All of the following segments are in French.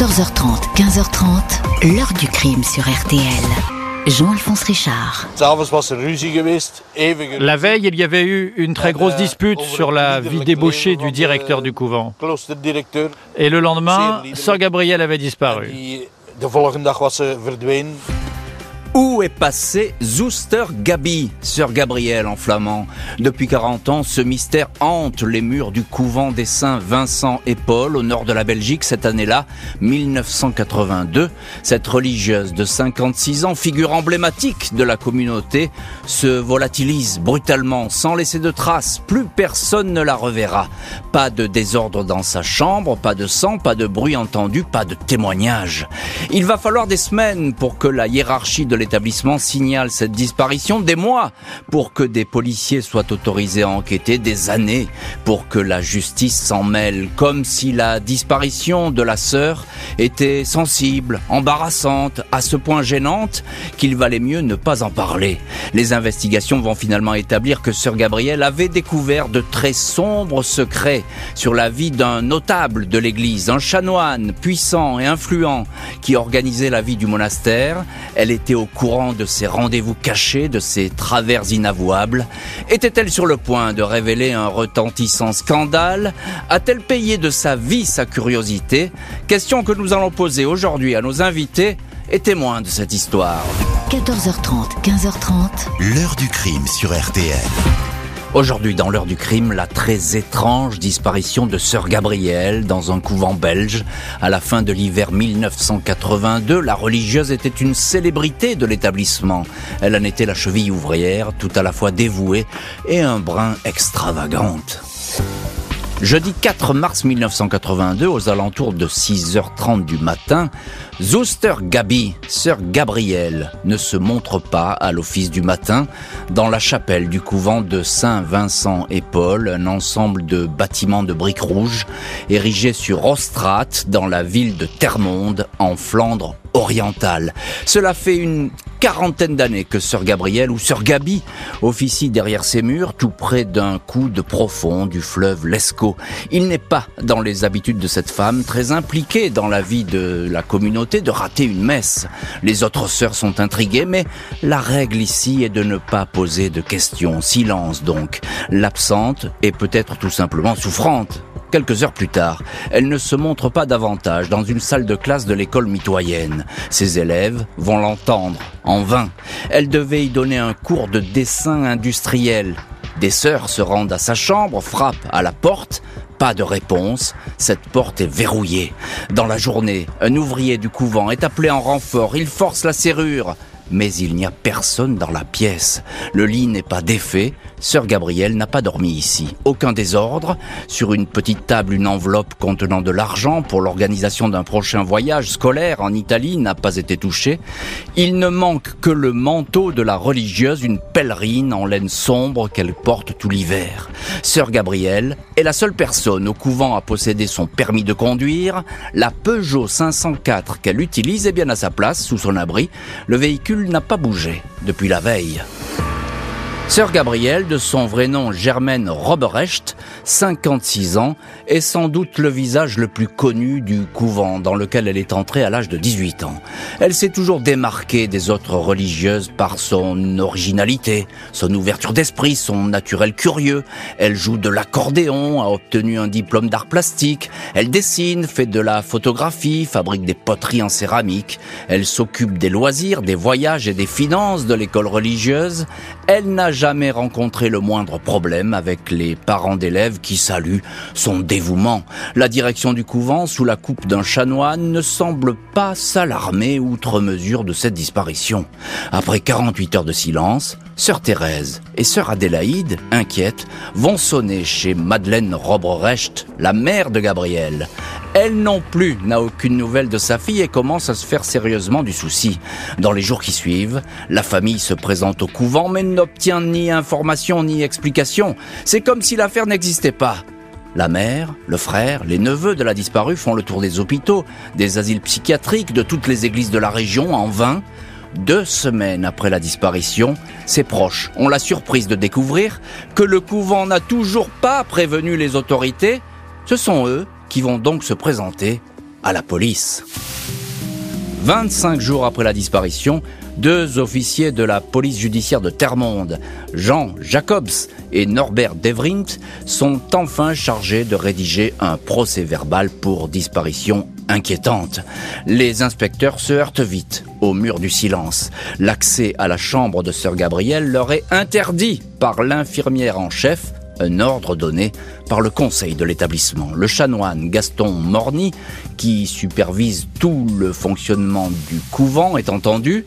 14h30, 15h30, l'heure du crime sur RTL. Jean-Alphonse Richard. La veille, il y avait eu une très grosse dispute sur la vie débauchée du directeur du couvent. Et le lendemain, Sœur Gabrielle avait disparu. Où est passé Zouster Gabi, sœur Gabrielle en flamand Depuis 40 ans, ce mystère hante les murs du couvent des saints Vincent et Paul au nord de la Belgique cette année-là, 1982. Cette religieuse de 56 ans, figure emblématique de la communauté, se volatilise brutalement sans laisser de traces. Plus personne ne la reverra. Pas de désordre dans sa chambre, pas de sang, pas de bruit entendu, pas de témoignage. Il va falloir des semaines pour que la hiérarchie de l'établissement signale cette disparition, des mois pour que des policiers soient autorisés à enquêter, des années pour que la justice s'en mêle, comme si la disparition de la sœur était sensible, embarrassante, à ce point gênante qu'il valait mieux ne pas en parler. Les investigations vont finalement établir que sœur Gabrielle avait découvert de très sombres secrets sur la vie d'un notable de l'église, un chanoine puissant et influent qui organisait la vie du monastère. Elle était au courant de ses rendez-vous cachés, de ses travers inavouables Était-elle sur le point de révéler un retentissant scandale? A-t-elle payé de sa vie sa curiosité? Question que nous allons poser aujourd'hui à nos invités et témoins de cette histoire. 14h30, 15h30. L'heure du crime sur RTL. Aujourd'hui, dans l'heure du crime, la très étrange disparition de sœur Gabrielle dans un couvent belge. À la fin de l'hiver 1982, la religieuse était une célébrité de l'établissement. Elle en était la cheville ouvrière, tout à la fois dévouée et un brin extravagante. Jeudi 4 mars 1982, aux alentours de 6h30 du matin, Zouster Gabi, sœur Gabrielle, ne se montre pas à l'office du matin dans la chapelle du couvent de Saint-Vincent et Paul, un ensemble de bâtiments de briques rouges érigés sur Ostrate dans la ville de Termonde en Flandre orientale. Cela fait une quarantaine d'années que Sœur Gabrielle ou Sœur Gabi officie derrière ses murs, tout près d'un coude profond du fleuve Lescaut. Il n'est pas dans les habitudes de cette femme, très impliquée dans la vie de la communauté, de rater une messe. Les autres sœurs sont intriguées, mais la règle ici est de ne pas poser de questions. Silence donc. L'absente est peut-être tout simplement souffrante. Quelques heures plus tard, elle ne se montre pas davantage dans une salle de classe de l'école mitoyenne. Ses élèves vont l'entendre, en vain. Elle devait y donner un cours de dessin industriel. Des sœurs se rendent à sa chambre, frappent à la porte, pas de réponse, cette porte est verrouillée. Dans la journée, un ouvrier du couvent est appelé en renfort, il force la serrure mais il n'y a personne dans la pièce. Le lit n'est pas défait, Sœur Gabrielle n'a pas dormi ici. Aucun désordre. Sur une petite table, une enveloppe contenant de l'argent pour l'organisation d'un prochain voyage scolaire en Italie n'a pas été touchée. Il ne manque que le manteau de la religieuse, une pèlerine en laine sombre qu'elle porte tout l'hiver. Sœur Gabrielle est la seule personne au couvent à posséder son permis de conduire. La Peugeot 504 qu'elle utilise est bien à sa place, sous son abri. Le véhicule n'a pas bougé depuis la veille. Sœur Gabrielle, de son vrai nom Germaine Roberecht, 56 ans, est sans doute le visage le plus connu du couvent dans lequel elle est entrée à l'âge de 18 ans. Elle s'est toujours démarquée des autres religieuses par son originalité, son ouverture d'esprit, son naturel curieux. Elle joue de l'accordéon, a obtenu un diplôme d'art plastique. Elle dessine, fait de la photographie, fabrique des poteries en céramique. Elle s'occupe des loisirs, des voyages et des finances de l'école religieuse. Elle jamais rencontré le moindre problème avec les parents d'élèves qui saluent son dévouement. La direction du couvent, sous la coupe d'un chanoine, ne semble pas s'alarmer outre mesure de cette disparition. Après 48 heures de silence, Sœur Thérèse et Sœur Adélaïde, inquiètes, vont sonner chez Madeleine Robrecht, la mère de Gabriel. Elle non plus n'a aucune nouvelle de sa fille et commence à se faire sérieusement du souci. Dans les jours qui suivent, la famille se présente au couvent mais n'obtient ni information ni explication. C'est comme si l'affaire n'existait pas. La mère, le frère, les neveux de la disparue font le tour des hôpitaux, des asiles psychiatriques, de toutes les églises de la région en vain. Deux semaines après la disparition, ses proches ont la surprise de découvrir que le couvent n'a toujours pas prévenu les autorités. Ce sont eux qui vont donc se présenter à la police. 25 jours après la disparition, deux officiers de la police judiciaire de Termonde, Jean Jacobs et Norbert Devrindt, sont enfin chargés de rédiger un procès verbal pour disparition inquiétante. Les inspecteurs se heurtent vite au mur du silence. L'accès à la chambre de Sœur Gabrielle leur est interdit par l'infirmière en chef un ordre donné par le conseil de l'établissement. Le chanoine Gaston Morny, qui supervise tout le fonctionnement du couvent, est entendu.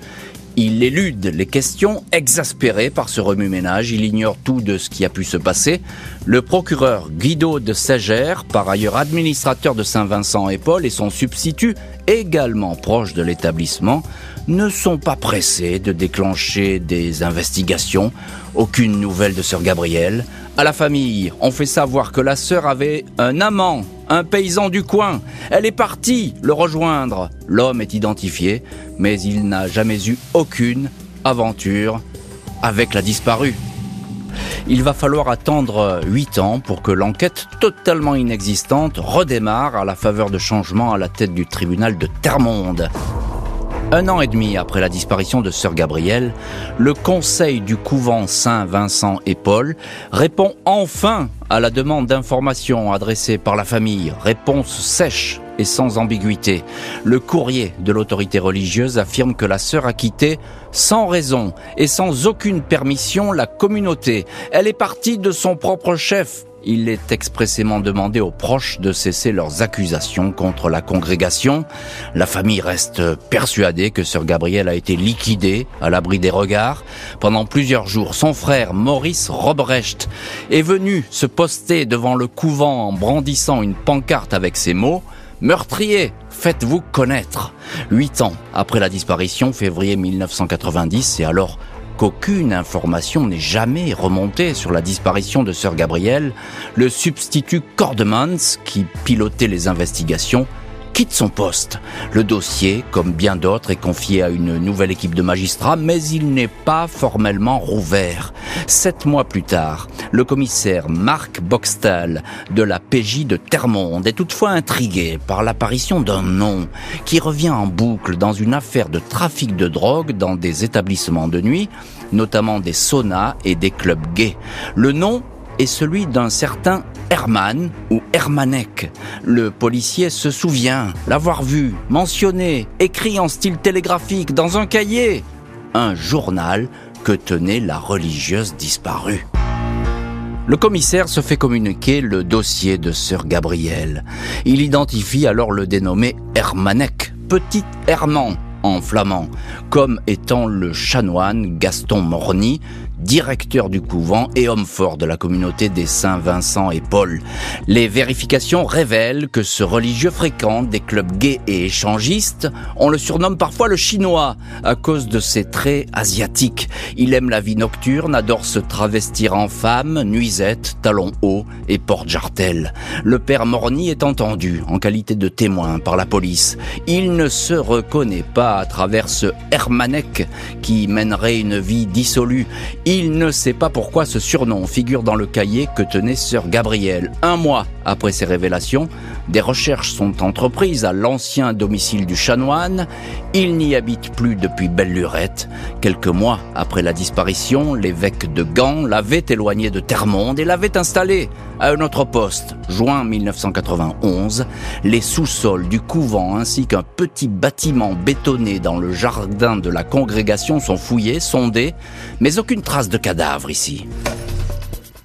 Il élude les questions, exaspéré par ce remue-ménage. Il ignore tout de ce qui a pu se passer. Le procureur Guido de Ségère, par ailleurs administrateur de Saint-Vincent et Paul, et son substitut, également proche de l'établissement, ne sont pas pressés de déclencher des investigations. Aucune nouvelle de sœur Gabrielle. À la famille, on fait savoir que la sœur avait un amant, un paysan du coin. Elle est partie le rejoindre. L'homme est identifié, mais il n'a jamais eu aucune aventure avec la disparue. Il va falloir attendre 8 ans pour que l'enquête totalement inexistante redémarre à la faveur de changements à la tête du tribunal de Termonde. Un an et demi après la disparition de sœur Gabrielle, le conseil du couvent Saint-Vincent et Paul répond enfin à la demande d'information adressée par la famille. Réponse sèche et sans ambiguïté. Le courrier de l'autorité religieuse affirme que la sœur a quitté sans raison et sans aucune permission la communauté. Elle est partie de son propre chef il est expressément demandé aux proches de cesser leurs accusations contre la congrégation. La famille reste persuadée que sœur Gabrielle a été liquidée à l'abri des regards. Pendant plusieurs jours, son frère Maurice Robrecht est venu se poster devant le couvent en brandissant une pancarte avec ces mots Meurtrier, faites-vous connaître. Huit ans après la disparition, février 1990, c'est alors qu'aucune information n'est jamais remontée sur la disparition de sœur Gabrielle, le substitut Cordemans, qui pilotait les investigations, quitte son poste. Le dossier, comme bien d'autres, est confié à une nouvelle équipe de magistrats, mais il n'est pas formellement rouvert. Sept mois plus tard, le commissaire Marc Boxtal de la PJ de Termonde est toutefois intrigué par l'apparition d'un nom qui revient en boucle dans une affaire de trafic de drogue dans des établissements de nuit, notamment des saunas et des clubs gays. Le nom est celui d'un certain Herman ou Hermanek. Le policier se souvient l'avoir vu, mentionné, écrit en style télégraphique dans un cahier, un journal que tenait la religieuse disparue. Le commissaire se fait communiquer le dossier de sœur Gabrielle. Il identifie alors le dénommé Hermanek, petit Herman en flamand, comme étant le chanoine Gaston Morny, directeur du couvent et homme fort de la communauté des Saints Vincent et Paul. Les vérifications révèlent que ce religieux fréquente des clubs gays et échangistes. On le surnomme parfois le chinois à cause de ses traits asiatiques. Il aime la vie nocturne, adore se travestir en femme, nuisette, talons hauts et porte-jartel. Le père Morny est entendu en qualité de témoin par la police. Il ne se reconnaît pas travers ce Hermanek qui mènerait une vie dissolue. Il ne sait pas pourquoi ce surnom figure dans le cahier que tenait sœur Gabrielle. Un mois après ces révélations, des recherches sont entreprises à l'ancien domicile du chanoine. Il n'y habite plus depuis belle lurette. Quelques mois après la disparition, l'évêque de Gand l'avait éloigné de Termonde et l'avait installé à un autre poste. Juin 1991, les sous-sols du couvent ainsi qu'un petit bâtiment bétonné dans le jardin de la congrégation sont fouillés, sondés, mais aucune trace de cadavre ici.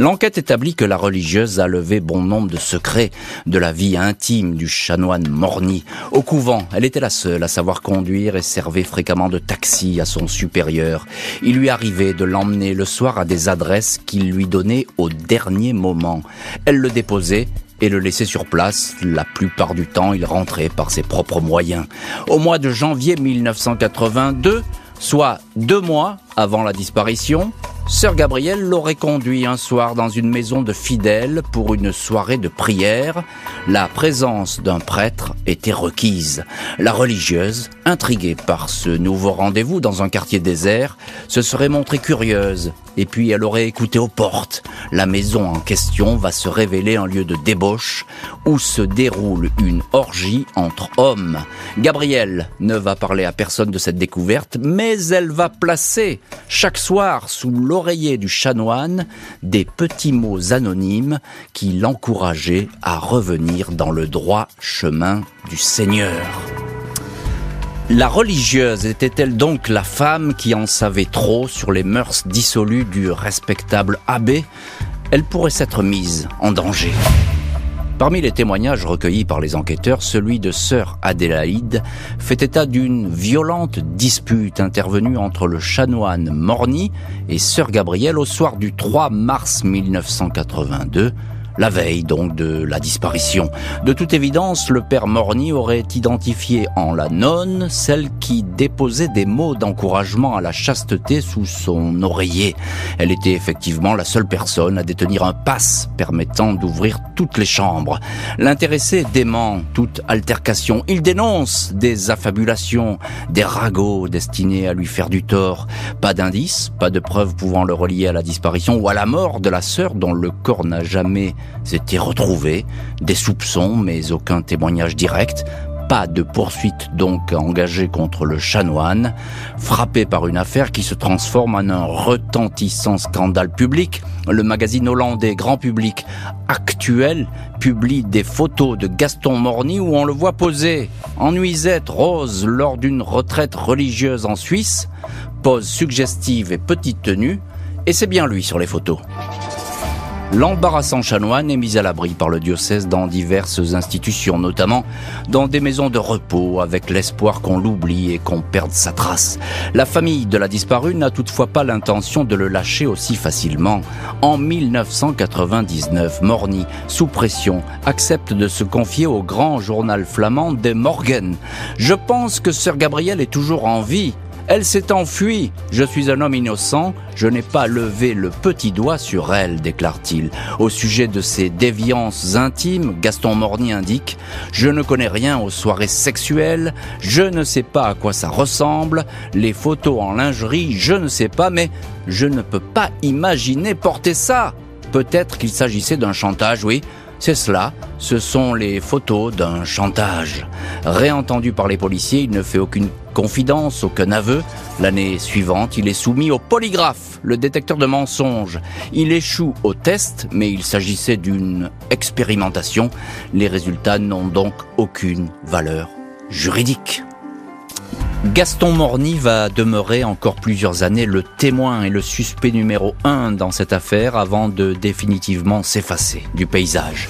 L'enquête établit que la religieuse a levé bon nombre de secrets de la vie intime du chanoine Morny. Au couvent, elle était la seule à savoir conduire et servait fréquemment de taxi à son supérieur. Il lui arrivait de l'emmener le soir à des adresses qu'il lui donnait au dernier moment. Elle le déposait et le laissait sur place. La plupart du temps, il rentrait par ses propres moyens. Au mois de janvier 1982, soit deux mois avant la disparition, Sœur Gabrielle l'aurait conduit un soir dans une maison de fidèles pour une soirée de prière. La présence d'un prêtre était requise. La religieuse intriguée par ce nouveau rendez-vous dans un quartier désert, se serait montrée curieuse, et puis elle aurait écouté aux portes. La maison en question va se révéler un lieu de débauche où se déroule une orgie entre hommes. Gabrielle ne va parler à personne de cette découverte, mais elle va placer chaque soir sous l'oreiller du chanoine des petits mots anonymes qui l'encourageaient à revenir dans le droit chemin du Seigneur. La religieuse était-elle donc la femme qui en savait trop sur les mœurs dissolues du respectable abbé? Elle pourrait s'être mise en danger. Parmi les témoignages recueillis par les enquêteurs, celui de sœur Adélaïde fait état d'une violente dispute intervenue entre le chanoine Morny et sœur Gabrielle au soir du 3 mars 1982 la veille donc de la disparition. De toute évidence, le père Morny aurait identifié en la nonne celle qui déposait des mots d'encouragement à la chasteté sous son oreiller. Elle était effectivement la seule personne à détenir un passe permettant d'ouvrir toutes les chambres. L'intéressé dément toute altercation. Il dénonce des affabulations, des ragots destinés à lui faire du tort. Pas d'indices, pas de preuves pouvant le relier à la disparition ou à la mort de la sœur dont le corps n'a jamais étaient retrouvés, des soupçons mais aucun témoignage direct, pas de poursuite donc engagée contre le chanoine, frappé par une affaire qui se transforme en un retentissant scandale public. Le magazine hollandais Grand Public Actuel publie des photos de Gaston Morny où on le voit poser en nuisette rose lors d'une retraite religieuse en Suisse, pose suggestive et petite tenue, et c'est bien lui sur les photos. L'embarrassant chanoine est mis à l'abri par le diocèse dans diverses institutions, notamment dans des maisons de repos, avec l'espoir qu'on l'oublie et qu'on perde sa trace. La famille de la disparue n'a toutefois pas l'intention de le lâcher aussi facilement. En 1999, Morny, sous pression, accepte de se confier au grand journal flamand des Morgen. Je pense que sœur Gabrielle est toujours en vie, elle s'est enfuie. Je suis un homme innocent. Je n'ai pas levé le petit doigt sur elle, déclare-t-il. Au sujet de ses déviances intimes, Gaston Morny indique Je ne connais rien aux soirées sexuelles. Je ne sais pas à quoi ça ressemble. Les photos en lingerie, je ne sais pas, mais je ne peux pas imaginer porter ça. Peut-être qu'il s'agissait d'un chantage, oui. C'est cela, ce sont les photos d'un chantage. Réentendu par les policiers, il ne fait aucune confidence, aucun aveu. L'année suivante, il est soumis au polygraphe, le détecteur de mensonges. Il échoue au test, mais il s'agissait d'une expérimentation. Les résultats n'ont donc aucune valeur juridique. Gaston Morny va demeurer encore plusieurs années le témoin et le suspect numéro un dans cette affaire avant de définitivement s'effacer du paysage.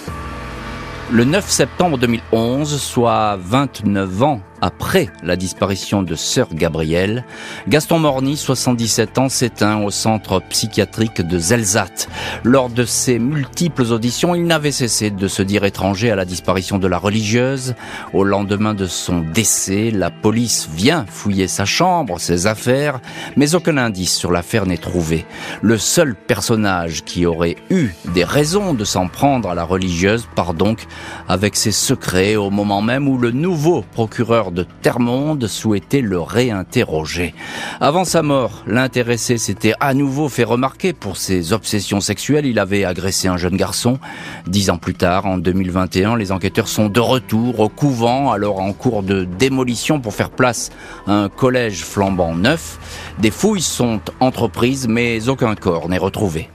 Le 9 septembre 2011, soit 29 ans après la disparition de sœur Gabrielle, Gaston Morny, 77 ans, s'éteint au centre psychiatrique de Zelzat. Lors de ses multiples auditions, il n'avait cessé de se dire étranger à la disparition de la religieuse. Au lendemain de son décès, la police vient fouiller sa chambre, ses affaires, mais aucun indice sur l'affaire n'est trouvé. Le seul personnage qui aurait eu des raisons de s'en prendre à la religieuse part donc avec ses secrets au moment même où le nouveau procureur de Termonde souhaitait le réinterroger. Avant sa mort, l'intéressé s'était à nouveau fait remarquer pour ses obsessions sexuelles. Il avait agressé un jeune garçon. Dix ans plus tard, en 2021, les enquêteurs sont de retour au couvent, alors en cours de démolition pour faire place à un collège flambant neuf. Des fouilles sont entreprises, mais aucun corps n'est retrouvé.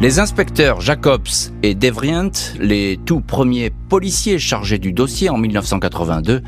Les inspecteurs Jacobs et Devrient, les tout premiers policiers chargés du dossier en 1982,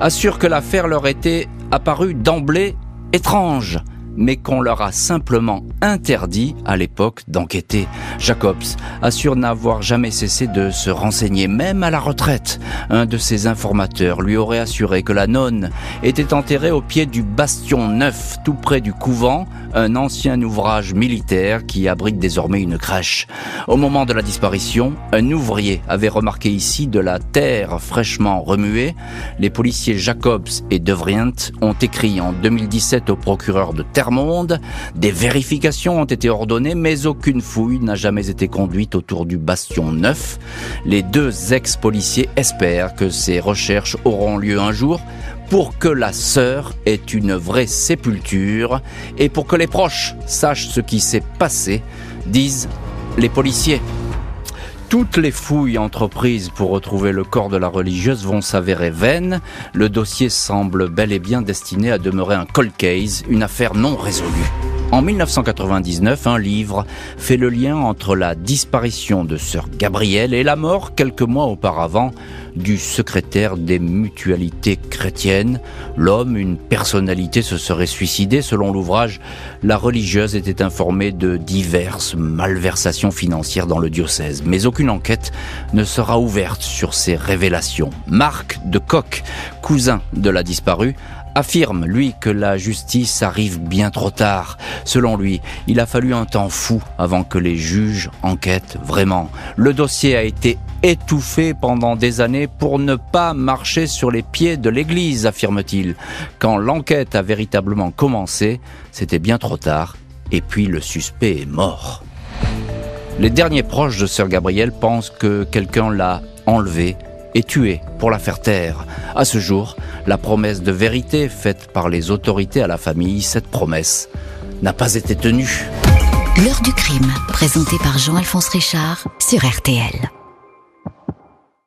assurent que l'affaire leur était apparue d'emblée étrange mais qu'on leur a simplement interdit à l'époque d'enquêter. Jacobs assure n'avoir jamais cessé de se renseigner, même à la retraite. Un de ses informateurs lui aurait assuré que la nonne était enterrée au pied du bastion neuf, tout près du couvent, un ancien ouvrage militaire qui abrite désormais une crèche. Au moment de la disparition, un ouvrier avait remarqué ici de la terre fraîchement remuée. Les policiers Jacobs et Devrient ont écrit en 2017 au procureur de Termonde. Des vérifications ont été ordonnées, mais aucune fouille n'a jamais été conduite autour du bastion neuf. Les deux ex-policiers espèrent que ces recherches auront lieu un jour pour que la sœur ait une vraie sépulture et pour que les proches sachent ce qui s'est passé, disent les policiers. Toutes les fouilles entreprises pour retrouver le corps de la religieuse vont s'avérer vaines. Le dossier semble bel et bien destiné à demeurer un cold case, une affaire non résolue. En 1999, un livre fait le lien entre la disparition de sœur Gabrielle et la mort, quelques mois auparavant, du secrétaire des mutualités chrétiennes. L'homme, une personnalité, se serait suicidé. Selon l'ouvrage, la religieuse était informée de diverses malversations financières dans le diocèse. Mais aucune enquête ne sera ouverte sur ces révélations. Marc de Coq, cousin de la disparue, affirme, lui, que la justice arrive bien trop tard. Selon lui, il a fallu un temps fou avant que les juges enquêtent vraiment. Le dossier a été étouffé pendant des années pour ne pas marcher sur les pieds de l'Église, affirme-t-il. Quand l'enquête a véritablement commencé, c'était bien trop tard, et puis le suspect est mort. Les derniers proches de Sœur Gabrielle pensent que quelqu'un l'a enlevé et tué pour la faire taire. À ce jour, la promesse de vérité faite par les autorités à la famille, cette promesse n'a pas été tenue. L'heure du crime, présenté par Jean-Alphonse Richard sur RTL.